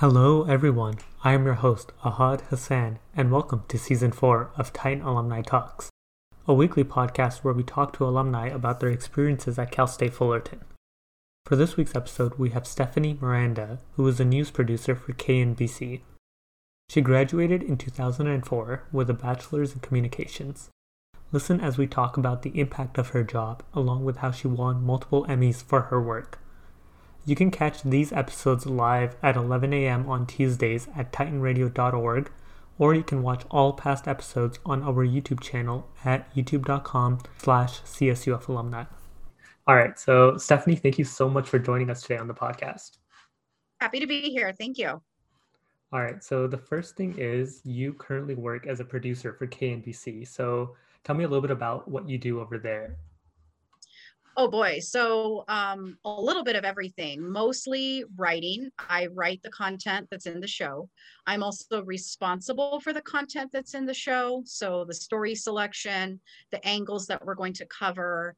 Hello, everyone. I am your host, Ahad Hassan, and welcome to Season 4 of Titan Alumni Talks, a weekly podcast where we talk to alumni about their experiences at Cal State Fullerton. For this week's episode, we have Stephanie Miranda, who is a news producer for KNBC. She graduated in 2004 with a bachelor's in communications. Listen as we talk about the impact of her job, along with how she won multiple Emmys for her work. You can catch these episodes live at 11 a.m. on Tuesdays at titanradio.org, or you can watch all past episodes on our YouTube channel at youtube.com slash CSUF alumni. All right, so Stephanie, thank you so much for joining us today on the podcast. Happy to be here. Thank you. All right, so the first thing is you currently work as a producer for KNBC. So tell me a little bit about what you do over there. Oh boy. So um, a little bit of everything, mostly writing. I write the content that's in the show. I'm also responsible for the content that's in the show. So the story selection, the angles that we're going to cover,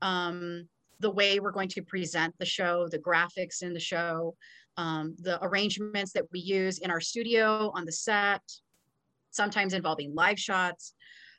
um, the way we're going to present the show, the graphics in the show, um, the arrangements that we use in our studio on the set, sometimes involving live shots.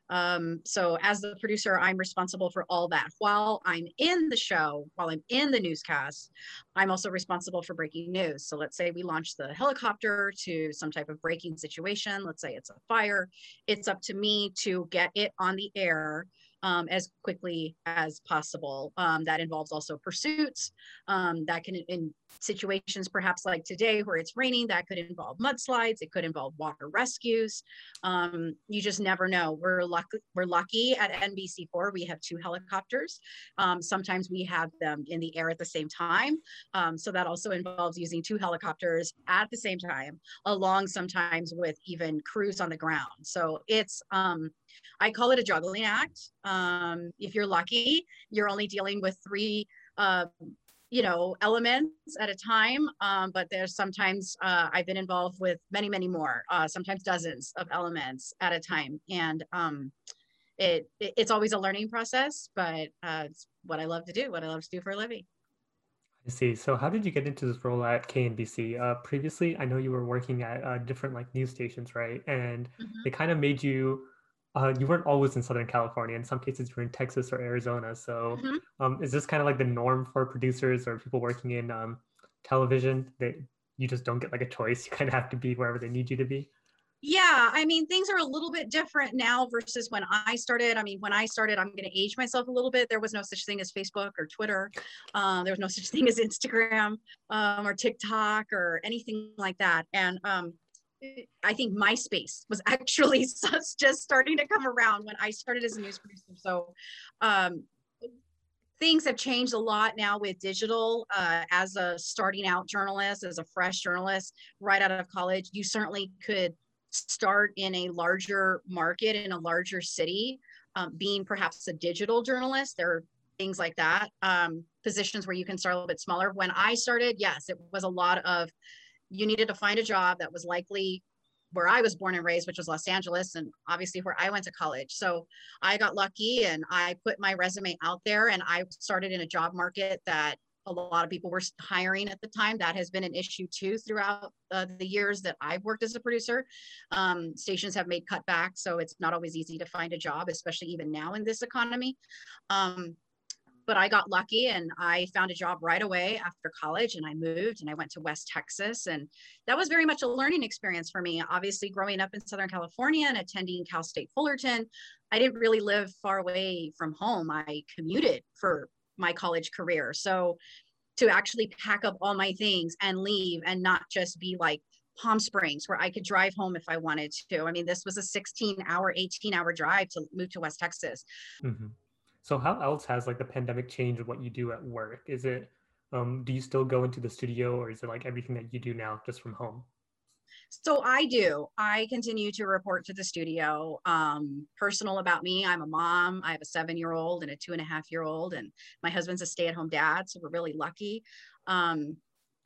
Um, so as the producer, I'm responsible for all that. While I'm in the show, while I'm in the newscast, I'm also responsible for breaking news. So let's say we launch the helicopter to some type of breaking situation. Let's say it's a fire. It's up to me to get it on the air um, as quickly as possible. Um, that involves also pursuits. Um, that can, in situations perhaps like today where it's raining, that could involve mudslides. It could involve water rescues. Um, you just never know. We're lucky. We're lucky at NBC4. We have two helicopters. Um, sometimes we have them in the air at the same time. Um, so that also involves using two helicopters at the same time, along sometimes with even crews on the ground. So it's I call it a juggling act. Um, if you're lucky, you're only dealing with three, uh, you know, elements at a time. Um, but there's sometimes uh, I've been involved with many, many more, uh, sometimes dozens of elements at a time. And um, it, it, it's always a learning process, but uh, it's what I love to do, what I love to do for a living. I see. So, how did you get into this role at KNBC? Uh, previously, I know you were working at uh, different like news stations, right? And mm-hmm. they kind of made you uh, you weren't always in Southern California. In some cases, you were in Texas or Arizona. So, mm-hmm. um, is this kind of like the norm for producers or people working in um, television that you just don't get like a choice? You kind of have to be wherever they need you to be. Yeah, I mean, things are a little bit different now versus when I started. I mean, when I started, I'm going to age myself a little bit. There was no such thing as Facebook or Twitter. Uh, there was no such thing as Instagram um, or TikTok or anything like that. And um, I think MySpace was actually just starting to come around when I started as a news producer. So um, things have changed a lot now with digital. Uh, as a starting out journalist, as a fresh journalist right out of college, you certainly could start in a larger market in a larger city, um, being perhaps a digital journalist. There are things like that, um, positions where you can start a little bit smaller. When I started, yes, it was a lot of you needed to find a job that was likely where I was born and raised, which was Los Angeles, and obviously where I went to college. So I got lucky and I put my resume out there and I started in a job market that a lot of people were hiring at the time. That has been an issue too throughout uh, the years that I've worked as a producer. Um, stations have made cutbacks, so it's not always easy to find a job, especially even now in this economy. Um, but I got lucky and I found a job right away after college and I moved and I went to West Texas. And that was very much a learning experience for me. Obviously, growing up in Southern California and attending Cal State Fullerton, I didn't really live far away from home. I commuted for my college career. So to actually pack up all my things and leave and not just be like Palm Springs where I could drive home if I wanted to. I mean, this was a 16 hour, 18 hour drive to move to West Texas. Mm-hmm. So how else has like the pandemic changed what you do at work? Is it um, do you still go into the studio or is it like everything that you do now just from home? So I do. I continue to report to the studio. Um, personal about me, I'm a mom. I have a seven year old and a two and a half year old, and my husband's a stay at home dad. So we're really lucky. Um,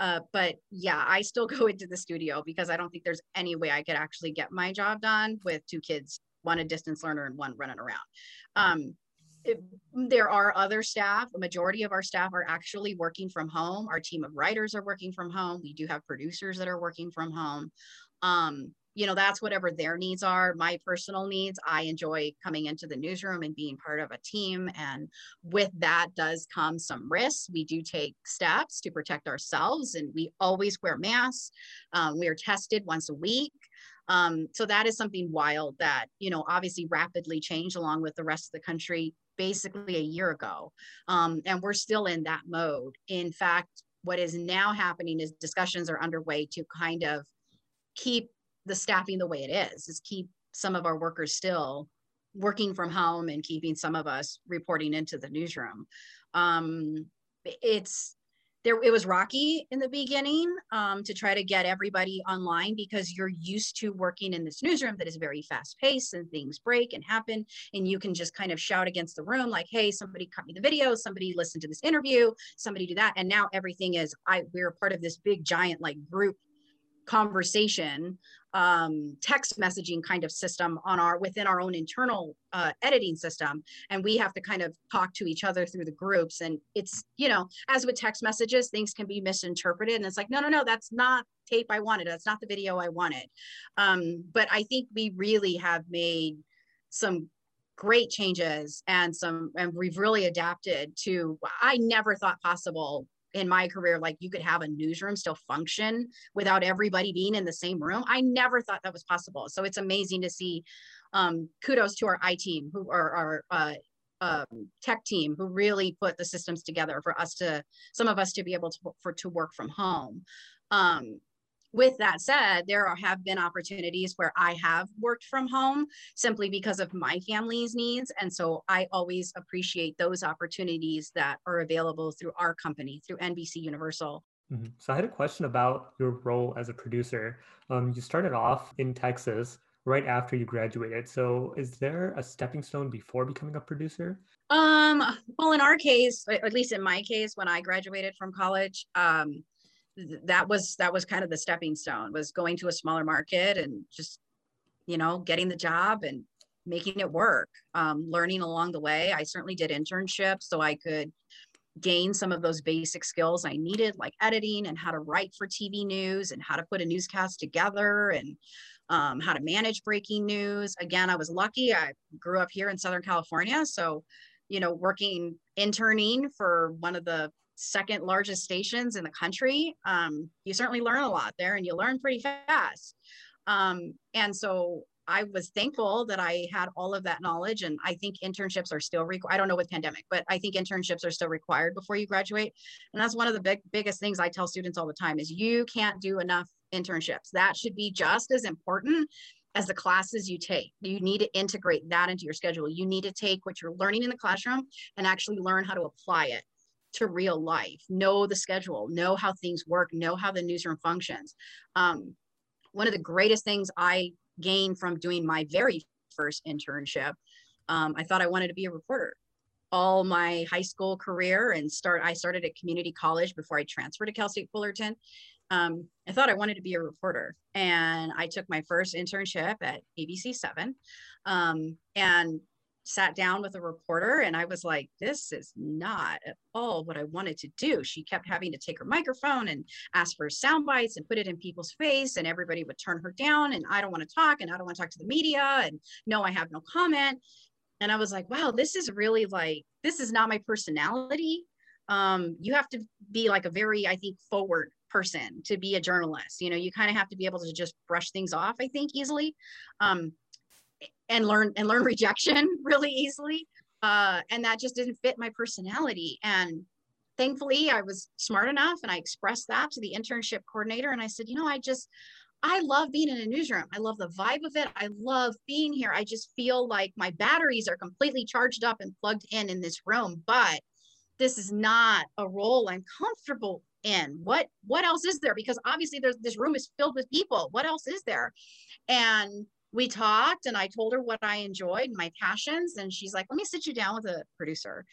uh, but yeah, I still go into the studio because I don't think there's any way I could actually get my job done with two kids, one a distance learner and one running around. Um, there are other staff a majority of our staff are actually working from home. Our team of writers are working from home. We do have producers that are working from home. Um, you know that's whatever their needs are. My personal needs i enjoy coming into the newsroom and being part of a team. And with that does come some risks. We do take steps to protect ourselves and we always wear masks. Um, we are tested once a week. Um, so that is something wild that you know obviously rapidly changed along with the rest of the country basically a year ago. Um, and we're still in that mode. In fact what is now happening is discussions are underway to kind of keep the staffing the way it is is keep some of our workers still working from home and keeping some of us reporting into the newsroom. Um, it's there it was rocky in the beginning um, to try to get everybody online because you're used to working in this newsroom that is very fast paced and things break and happen and you can just kind of shout against the room like hey somebody cut me the video somebody listen to this interview somebody do that. And now everything is i we're part of this big giant like group conversation um, text messaging kind of system on our within our own internal uh, editing system. And we have to kind of talk to each other through the groups. And it's you know as with text messages things can be misinterpreted. And it's like no no no that's not tape i wanted. That's not the video i wanted. Um, but i think we really have made some great changes and some and we've really adapted to i never thought possible in my career like you could have a newsroom still function without everybody being in the same room. I never thought that was possible. So it's amazing to see um, kudos to our IT team who are our uh, um, tech team who really put the systems together for us to some of us to be able to for to work from home. Um, with that said, there are, have been opportunities where I have worked from home simply because of my family's needs. And so I always appreciate those opportunities that are available through our company, through NBC Universal. Mm-hmm. So I had a question about your role as a producer. Um, you started off in Texas right after you graduated. So is there a stepping stone before becoming a producer? Um, well, in our case, at least in my case, when I graduated from college, um, that was that was kind of the stepping stone was going to a smaller market and just you know getting the job and making it work um, learning along the way. I certainly did internships so i could gain some of those basic skills i needed like editing and how to write for tv news and how to put a newscast together and um, how to manage breaking news. Again i was lucky. I grew up here in southern california so you know working interning for one of the second largest stations in the country, um, you certainly learn a lot there and you learn pretty fast. Um, and so I was thankful that I had all of that knowledge. And I think internships are still required. I don't know with pandemic, but I think internships are still required before you graduate. And that's one of the big, biggest things I tell students all the time is you can't do enough internships. That should be just as important as the classes you take. You need to integrate that into your schedule. You need to take what you're learning in the classroom and actually learn how to apply it to real life, know the schedule, know how things work, know how the newsroom functions. Um, one of the greatest things I gained from doing my very first internship, um, I thought I wanted to be a reporter. All my high school career and start, I started at community college before I transferred to Cal State Fullerton. Um, I thought I wanted to be a reporter, and I took my first internship at ABC Seven, um, and sat down with a reporter and I was like, this is not at all what I wanted to do. She kept having to take her microphone and ask for sound bites and put it in people's face, and everybody would turn her down. And I don't want to talk, and I don't want to talk to the media, and no, I have no comment. And I was like, wow, this is really like, this is not my personality. Um, you have to be like a very, I think, forward person to be a journalist. You know, you kind of have to be able to just brush things off, I think, easily. Um, and learn and learn rejection really easily. Uh, and that just didn't fit my personality. And thankfully, I was smart enough and I expressed that to the internship coordinator. And I said, you know, I just, I love being in a newsroom. I love the vibe of it. I love being here. I just feel like my batteries are completely charged up and plugged in in this room, but this is not a role I'm comfortable in. What what else is there? Because obviously there's this room is filled with people. What else is there? And we talked and I told her what I enjoyed, my passions. And she's like, let me sit you down with a producer.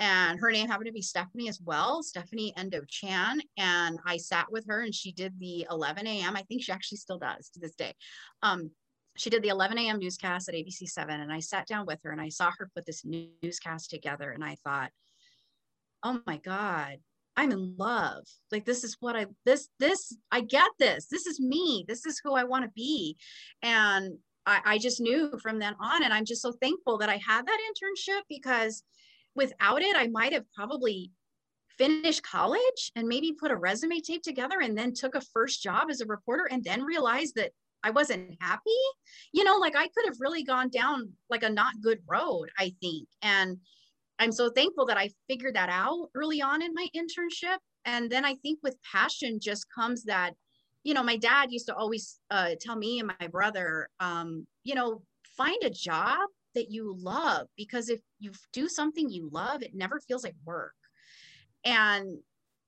And her name happened to be Stephanie as well, Stephanie Endo Chan. And I sat with her and she did the 11 a.m. I think she actually still does to this day. Um, she did the 11 a.m. newscast at ABC 7. And I sat down with her and I saw her put this newscast together. And I thought, oh my God, I'm in love. Like this is what I this this I get this. This is me. This is who I want to be. And I, I just knew from then on. And I'm just so thankful that I had that internship because without it, I might have probably finished college and maybe put a resume tape together and then took a first job as a reporter and then realized that I wasn't happy. You know, like I could have really gone down like a not good road, I think. And I'm so thankful that I figured that out early on in my internship. And then I think with passion just comes that, you know, my dad used to always uh, tell me and my brother, um, you know, find a job that you love because if you do something you love, it never feels like work. And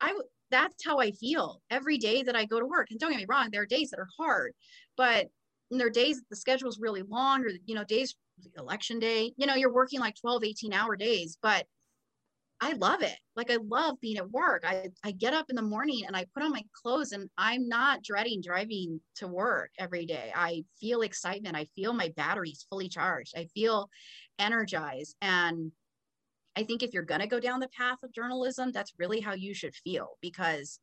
I, that's how I feel every day that I go to work. And don't get me wrong, there are days that are hard, but there are days the schedule is really long or, you know, days election day, you know, you're working like 12, 18 hour days, but I love it. Like I love being at work. I, I get up in the morning and I put on my clothes and I'm not dreading driving to work every day. I feel excitement. I feel my batteries fully charged. I feel energized. And I think if you're going to go down the path of journalism, that's really how you should feel because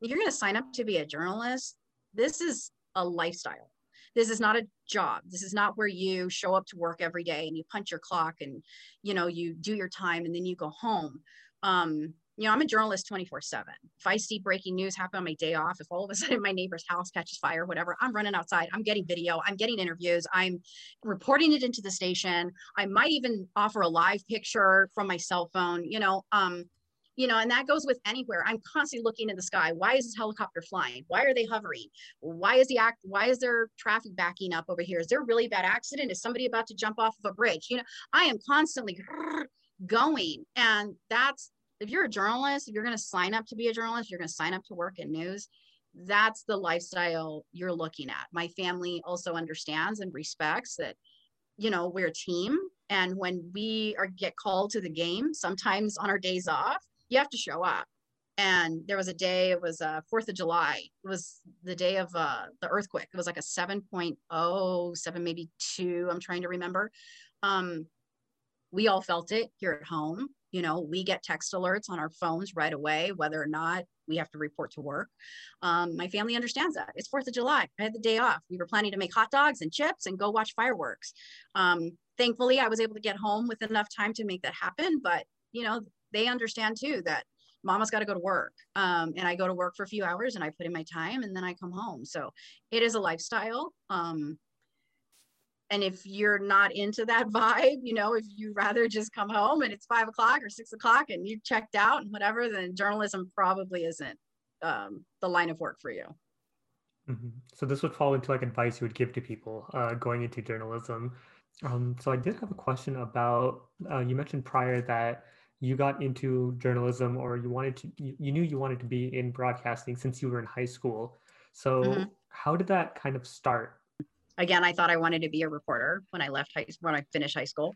if you're going to sign up to be a journalist, this is a lifestyle. This is not a job. This is not where you show up to work every day and you punch your clock and you know you do your time and then you go home. Um, you know, I'm a journalist 24 7. If I see breaking news happen on my day off, if all of a sudden my neighbor's house catches fire, whatever, I'm running outside. I'm getting video, I'm getting interviews, I'm reporting it into the station. I might even offer a live picture from my cell phone, you know. Um, you know, and that goes with anywhere. I'm constantly looking in the sky. Why is this helicopter flying? Why are they hovering? Why is the act? Why is there traffic backing up over here? Is there a really bad accident? Is somebody about to jump off of a bridge? You know, I am constantly going, and that's if you're a journalist, if you're going to sign up to be a journalist, you're going to sign up to work in news. That's the lifestyle you're looking at. My family also understands and respects that, you know, we're a team. And when we are get called to the game, sometimes on our days off, you have to show up. And there was a day, it was uh, 4th of July. It was the day of uh, the earthquake. It was like a 7.0, 7, maybe 2, I'm trying to remember. Um, we all felt it here at home. You know, we get text alerts on our phones right away, whether or not we have to report to work. Um, my family understands that. It's 4th of July. I had the day off. We were planning to make hot dogs and chips and go watch fireworks. Um, thankfully, I was able to get home with enough time to make that happen. But, you know, they understand too that mama's got to go to work um, and i go to work for a few hours and i put in my time and then i come home. So it is a lifestyle um, and if you're not into that vibe you know if you rather just come home and it's five o'clock or six o'clock and you checked out and whatever then journalism probably isn't um, the line of work for you. Mm-hmm. so this would fall into like advice you would give to people uh, going into journalism. Um, so i did have a question about uh, you mentioned prior that you got into journalism or you wanted to you, you knew you wanted to be in broadcasting since you were in high school. So mm-hmm. how did that kind of start? Again i thought i wanted to be a reporter when i left high when i finished high school.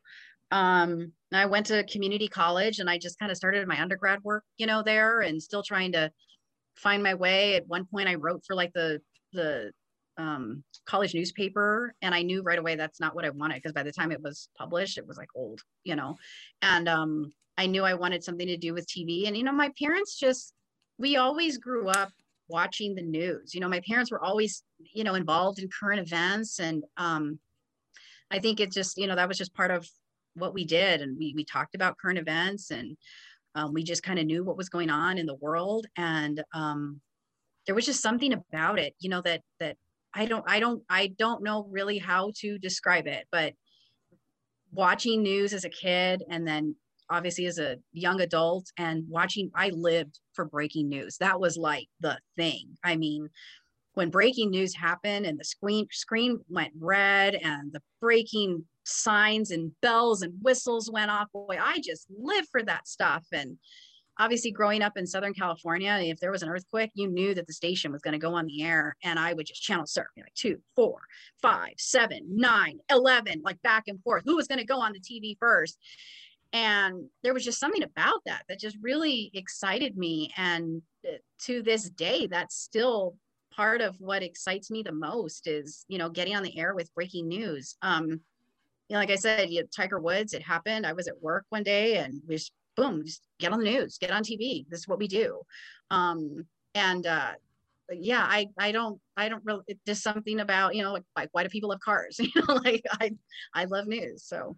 Um, i went to community college and i just kind of started my undergrad work you know there and still trying to find my way. At one point i wrote for like the the um, college newspaper and i knew right away that's not what i wanted because by the time it was published it was like old you know and um, I knew I wanted something to do with TV. And, you know, my parents just, we always grew up watching the news. You know, my parents were always, you know, involved in current events. And um, I think it just, you know, that was just part of what we did. And we, we talked about current events and um, we just kind of knew what was going on in the world. And um, there was just something about it, you know, that, that I don't, I don't, I don't know really how to describe it, but watching news as a kid and then obviously as a young adult and watching i lived for breaking news. That was like the thing. I mean when breaking news happened and the screen screen went red and the breaking signs and bells and whistles went off boy i just lived for that stuff. And obviously growing up in southern california if there was an earthquake you knew that the station was going to go on the air and i would just channel surf like two four five seven nine 11 like back and forth. Who was going to go on the tv first? And there was just something about that that just really excited me and uh, to this day that's still part of what excites me the most is you know getting on the air with breaking news. Um you know like i said you tiger woods it happened. I was at work one day and we just boom just get on the news get on tv this is what we do. Um and uh yeah i i don't i don't really just something about you know like, like why do people love cars? You know like i i love news so.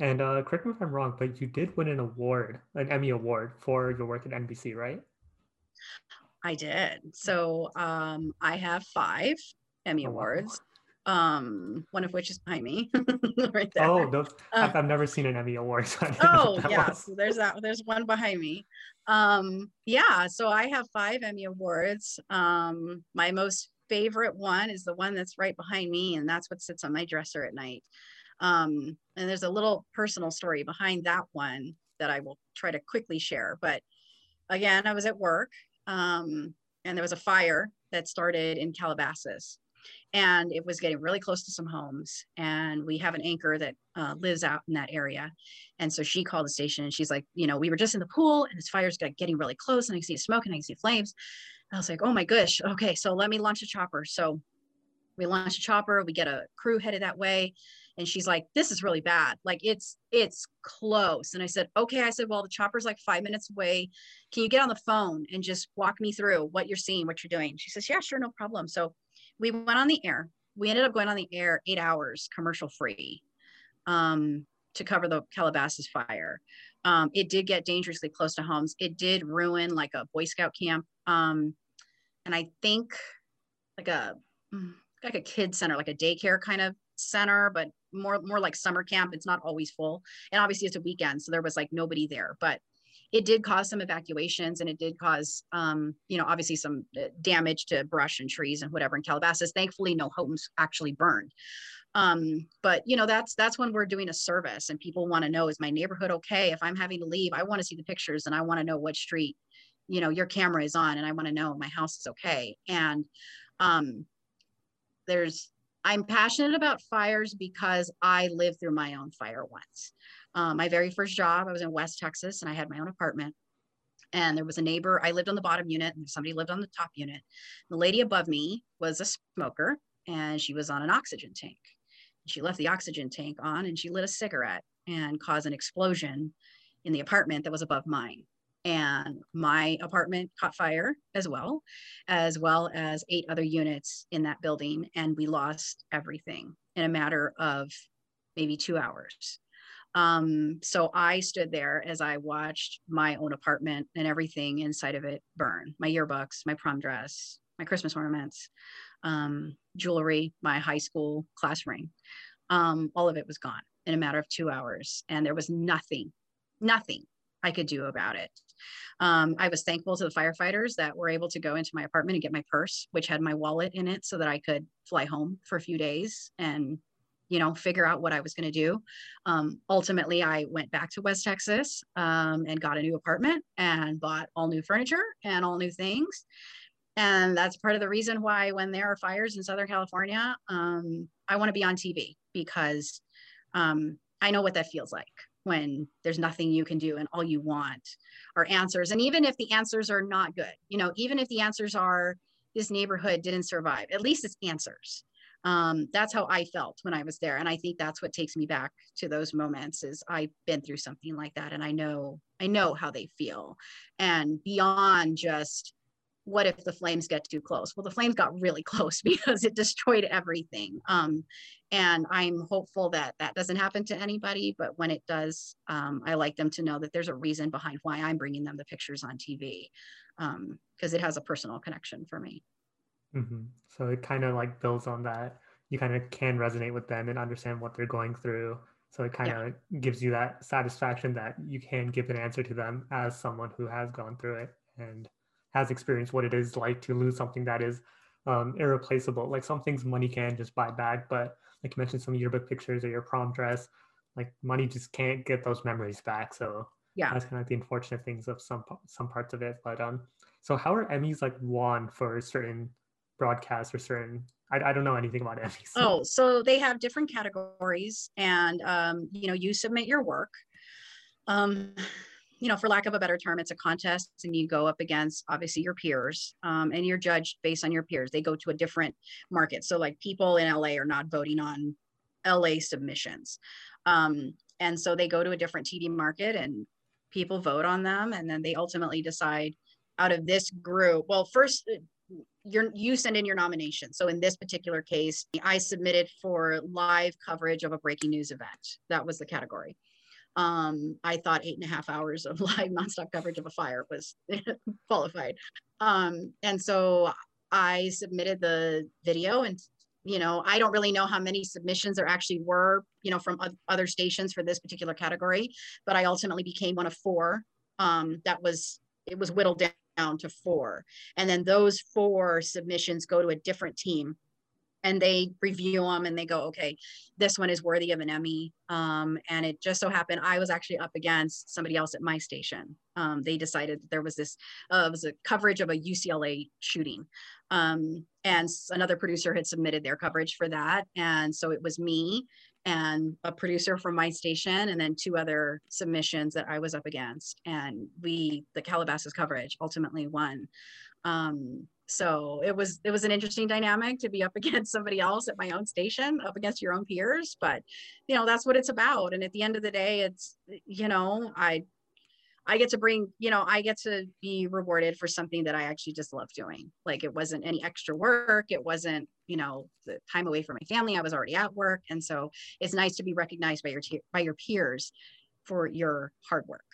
And uh correct me if i'm wrong but you did win an award an emmy award for your work at nbc right? I did. So um, I have five Emmy oh, Awards. Um, one of which is behind me, right there. Oh, those, uh, I've, I've, never seen an Emmy Award. So oh, yeah. So there's that. There's one behind me. Um, yeah. So I have five Emmy Awards. Um, my most favorite one is the one that's right behind me, and that's what sits on my dresser at night. Um, and there's a little personal story behind that one that I will try to quickly share. But again, I was at work um, and there was a fire that started in Calabasas and it was getting really close to some homes and we have an anchor that uh, lives out in that area. And so she called the station and she's like you know we were just in the pool and this fire's getting really close and i can see smoke and i can see flames. And i was like oh my gosh okay so let me launch a chopper. So we launch a chopper we get a crew headed that way and she's like this is really bad like it's it's close. And i said okay i said well the chopper's like five minutes away can you get on the phone and just walk me through what you're seeing what you're doing? She says yeah sure no problem. So we went on the air. We ended up going on the air eight hours commercial free um, to cover the calabasas fire. Um, it did get dangerously close to homes. It did ruin like a boy scout camp. Um, and i think like a mm, like a kid center like a daycare kind of center, but more more like summer camp. It's not always full, and obviously it's a weekend, so there was like nobody there. But it did cause some evacuations, and it did cause, um, you know, obviously some uh, damage to brush and trees and whatever in Calabasas. Thankfully, no homes actually burned. Um, but you know, that's that's when we're doing a service, and people want to know: Is my neighborhood okay? If I'm having to leave, I want to see the pictures, and I want to know what street, you know, your camera is on, and I want to know my house is okay. And um, there's I'm passionate about fires because I lived through my own fire once. Um, my very first job, I was in West Texas and I had my own apartment. And there was a neighbor, I lived on the bottom unit and somebody lived on the top unit. The lady above me was a smoker and she was on an oxygen tank. She left the oxygen tank on and she lit a cigarette and caused an explosion in the apartment that was above mine and my apartment caught fire as well, as well as eight other units in that building. And we lost everything in a matter of maybe two hours. Um, so I stood there as I watched my own apartment and everything inside of it burn my yearbooks, my prom dress, my Christmas ornaments, um, jewelry, my high school class ring. Um, all of it was gone in a matter of two hours. And there was nothing, nothing I could do about it. Um, I was thankful to the firefighters that were able to go into my apartment and get my purse, which had my wallet in it, so that I could fly home for a few days and you know figure out what i was going to do um, ultimately i went back to west texas um, and got a new apartment and bought all new furniture and all new things and that's part of the reason why when there are fires in southern california um, i want to be on tv because um, i know what that feels like when there's nothing you can do and all you want are answers. And even if the answers are not good, you know, even if the answers are this neighborhood didn't survive, at least it's answers. Um, that's how I felt when I was there. And I think that's what takes me back to those moments is I've been through something like that and I know, I know how they feel. And beyond just what if the flames get too close? Well, the flames got really close because it destroyed everything. Um, and I'm hopeful that that doesn't happen to anybody. But when it does, um, I like them to know that there's a reason behind why I'm bringing them the pictures on TV because um, it has a personal connection for me. Mm-hmm. So it kind of like builds on that. You kind of can resonate with them and understand what they're going through. So it kind of yeah. gives you that satisfaction that you can give an answer to them as someone who has gone through it and has experienced what it is like to lose something that is um, irreplaceable. Like some things money can just buy back, but like you mentioned, some yearbook pictures or your prom dress, like money just can't get those memories back. So yeah, that's kind of the unfortunate things of some some parts of it. But um, so how are Emmys like won for certain broadcasts or certain? I, I don't know anything about Emmys. Oh, so they have different categories, and um, you know, you submit your work. Um, you know, for lack of a better term, it's a contest and you go up against obviously your peers um, and you're judged based on your peers. They go to a different market. So like people in LA are not voting on LA submissions. Um, and so they go to a different TV market and people vote on them. And then they ultimately decide out of this group, well, first you're, you send in your nomination. So in this particular case, I submitted for live coverage of a breaking news event. That was the category. Um, I thought eight and a half hours of live nonstop coverage of a fire was qualified. Um, and so I submitted the video and you know, I don't really know how many submissions there actually were, you know, from other stations for this particular category, but I ultimately became one of four. Um, that was, it was whittled down down to four. And then those four submissions go to a different team and they review them and they go, okay, this one is worthy of an Emmy. Um, and it just so happened I was actually up against somebody else at my station. Um, they decided there was this uh, was a coverage of a UCLA shooting, um, and another producer had submitted their coverage for that, and so it was me and a producer from my station and then two other submissions that I was up against. And we, the Calabasas coverage ultimately won. Um, so it was, it was an interesting dynamic to be up against somebody else at my own station, up against your own peers, but you know, that's what it's about. And at the end of the day, it's, you know, I I get to bring, you know, I get to be rewarded for something that I actually just love doing. Like it wasn't any extra work. It wasn't, you know, the time away from my family. I was already at work. And so it's nice to be recognized by your, by your peers for your hard work.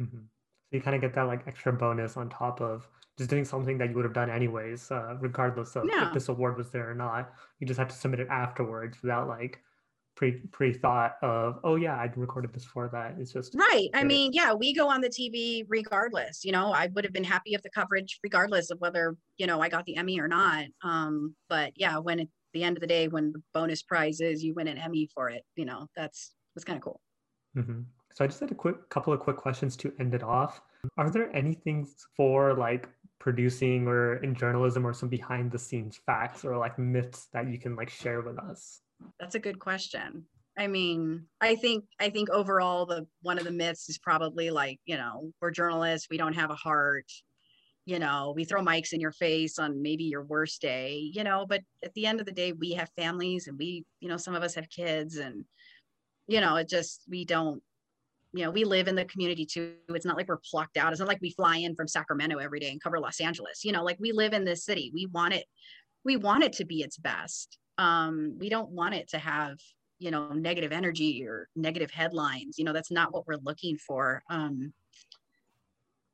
Mm-hmm. So you kind of get that like extra bonus on top of just doing something that you would have done anyways, uh, regardless of yeah. if this award was there or not. You just have to submit it afterwards without like pre pre thought of oh yeah i'd recorded this for that. It's just right i mean yeah we go on the tv regardless you know i would have been happy if the coverage regardless of whether you know i got the emmy or not um but yeah when at the end of the day when the bonus prize is you win an emmy for it you know that's that's kind of cool. Mm-hmm. so i just had a quick couple of quick questions to end it off. Are there any things for like producing or in journalism or some behind the scenes facts or like myths that you can like share with us that's a good question. I mean, I think I think overall the one of the myths is probably like, you know, we're journalists, we don't have a heart. You know, we throw mics in your face on maybe your worst day, you know, but at the end of the day, we have families and we, you know, some of us have kids and you know, it just we don't you know, we live in the community too. It's not like we're plucked out. It's not like we fly in from Sacramento every day and cover Los Angeles. You know, like we live in this city. We want it, we want it to be its best um, we don't want it to have you know negative energy or negative headlines you know that's not what we're looking for. Um,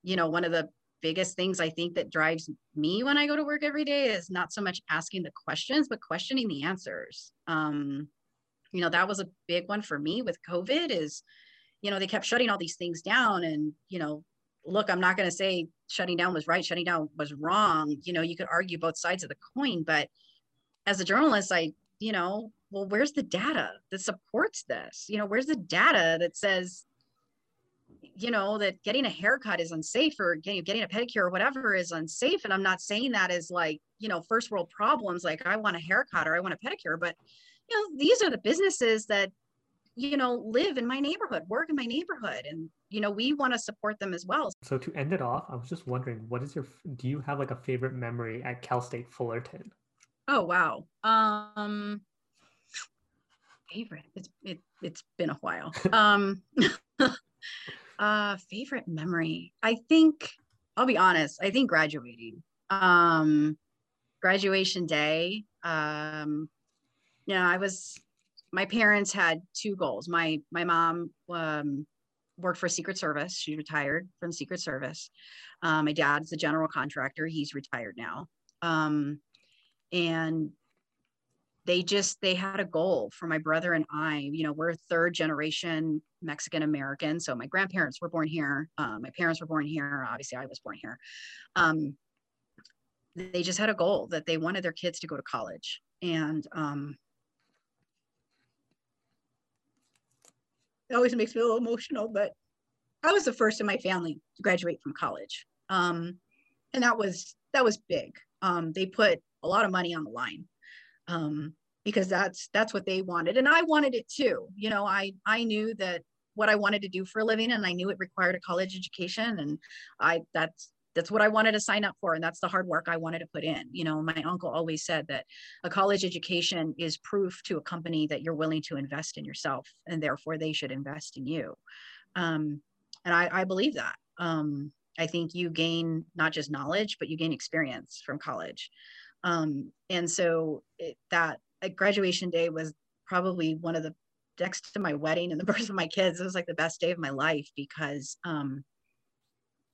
you know one of the biggest things i think that drives me when i go to work every day is not so much asking the questions but questioning the answers. Um, you know that was a big one for me with covid is you know they kept shutting all these things down and you know look i'm not going to say shutting down was right shutting down was wrong. You know you could argue both sides of the coin but as a journalist, I, you know, well, where's the data that supports this? You know, where's the data that says, you know, that getting a haircut is unsafe or getting, a pedicure or whatever is unsafe. And I'm not saying that as like, you know, first world problems, like I want a haircut or I want a pedicure, but, you know, these are the businesses that, you know, live in my neighborhood, work in my neighborhood. And, you know, we want to support them as well. So to end it off, I was just wondering, what is your, do you have like a favorite memory at Cal State Fullerton? Oh wow. Um favorite. It's it it's been a while. um uh favorite memory. I think I'll be honest, I think graduating. Um graduation day. Um you know, I was my parents had two goals. My my mom um worked for Secret Service. She retired from Secret Service. Um, my dad's a general contractor. He's retired now. Um, and they just they had a goal for my brother and i you know we're third generation mexican american. So my grandparents were born here. Uh, my parents were born here. Obviously i was born here. Um, they just had a goal that they wanted their kids to go to college. And um, it always makes me a little emotional but i was the first in my family to graduate from college. Um, and that was that was big um, they put a lot of money on the line um, because that's that's what they wanted and i wanted it too you know i i knew that what I wanted to do for a living and I knew it required a college education and I that's that's what I wanted to sign up for and that's the hard work I wanted to put in. You know, my uncle always said that a college education is proof to a company that you're willing to invest in yourself and therefore they should invest in you. Um, and I, I believe that. Um, I think you gain not just knowledge, but you gain experience from college. Um, and so it, that graduation day was probably one of the next to my wedding and the birth of my kids. It was like the best day of my life because um,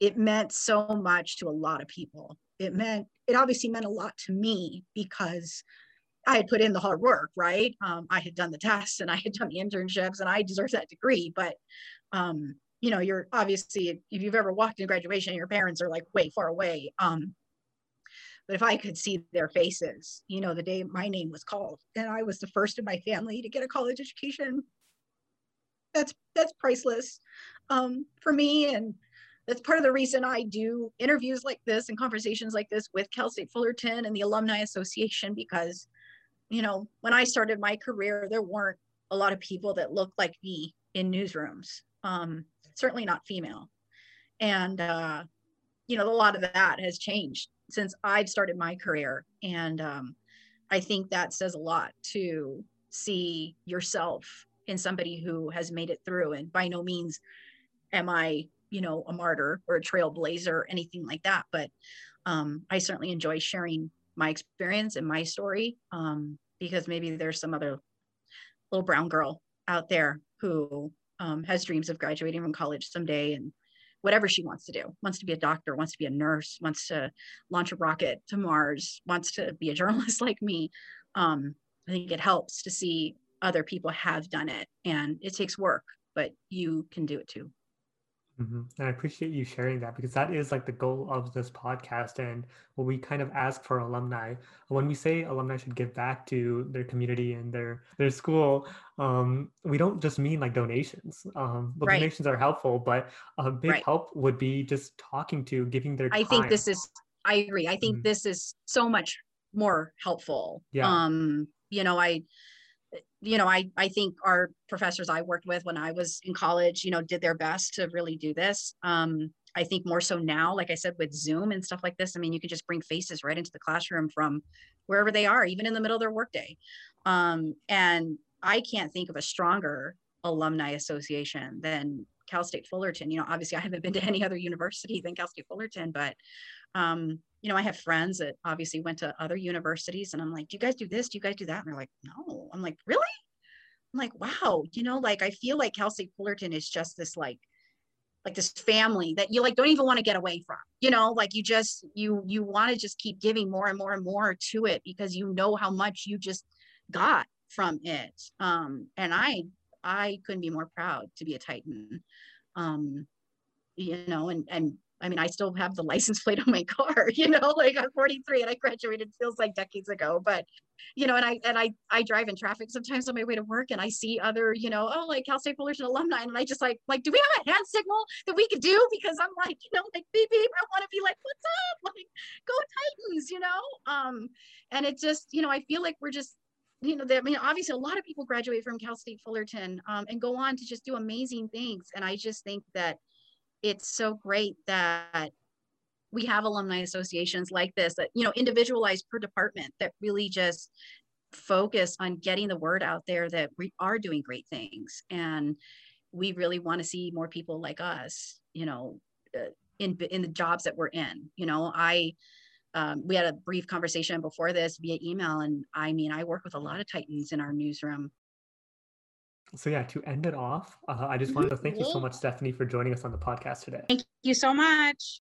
it meant so much to a lot of people. It meant, it obviously meant a lot to me because I had put in the hard work, right? Um, I had done the tests and I had done the internships and I deserved that degree. But, um, you know, you're obviously, if you've ever walked in graduation, your parents are like way far away. Um, but if I could see their faces, you know, the day my name was called and I was the first in my family to get a college education, that's that's priceless um, for me. And that's part of the reason I do interviews like this and conversations like this with Cal State Fullerton and the Alumni Association because, you know, when I started my career, there weren't a lot of people that looked like me in newsrooms. Um, certainly not female, and uh, you know, a lot of that has changed since I've started my career, and um, I think that says a lot to see yourself in somebody who has made it through. And by no means am I you know a martyr or a trailblazer or anything like that. But um, i certainly enjoy sharing my experience and my story um, because maybe there's some other little brown girl out there who um, has dreams of graduating from college someday and whatever she wants to do. Wants to be a doctor wants to be a nurse wants to launch a rocket to mars wants to be a journalist like me. Um, i think it helps to see other people have done it and it takes work but you can do it too Mm-hmm. And I appreciate you sharing that because that is like the goal of this podcast and what we kind of ask for alumni. When we say alumni should give back to their community and their their school, um, we don't just mean like donations. Um, well, right. donations are helpful, but a big right. help would be just talking to, giving their. I think this is. I agree. I think mm-hmm. this is so much more helpful. Yeah. Um, you know, I you know, I, I think our professors I worked with when I was in college, you know, did their best to really do this. Um, I think more so now, like I said, with Zoom and stuff like this, I mean, you can just bring faces right into the classroom from wherever they are, even in the middle of their workday. Um, and I can't think of a stronger alumni association than Cal State Fullerton. You know, obviously I haven't been to any other university than Cal State Fullerton, but um, you know, I have friends that obviously went to other universities and I'm like, do you guys do this? Do you guys do that? And they're like, no. I'm like, really? I'm like, wow, you know, like I feel like State Fullerton is just this like, like this family that you like don't even want to get away from, you know, like you just, you, you want to just keep giving more and more and more to it because you know how much you just got from it. Um, and I, I couldn't be more proud to be a Titan. Um, you know, and, and I mean, I still have the license plate on my car, you know, like I'm 43 and I graduated feels like decades ago, but you know, and I, and I, I drive in traffic sometimes on my way to work and I see other, you know, oh, like Cal State Fullerton alumni. And I just like, like, do we have a hand signal that we could do? Because I'm like, you know, like beep, beep, I want to be like, what's up? Like go Titans, you know? Um, and it just, you know, I feel like we're just, you know, I mean, obviously a lot of people graduate from Cal State Fullerton um, and go on to just do amazing things. And I just think that it's so great that we have alumni associations like this that you know individualized per department that really just focus on getting the word out there that we are doing great things. And we really want to see more people like us you know uh, in in the jobs that we're in. You know i um, we had a brief conversation before this via email and i mean i work with a lot of titans in our newsroom so yeah, to end it off, uh, I just wanted to thank you so much, Stephanie, for joining us on the podcast today. Thank you so much.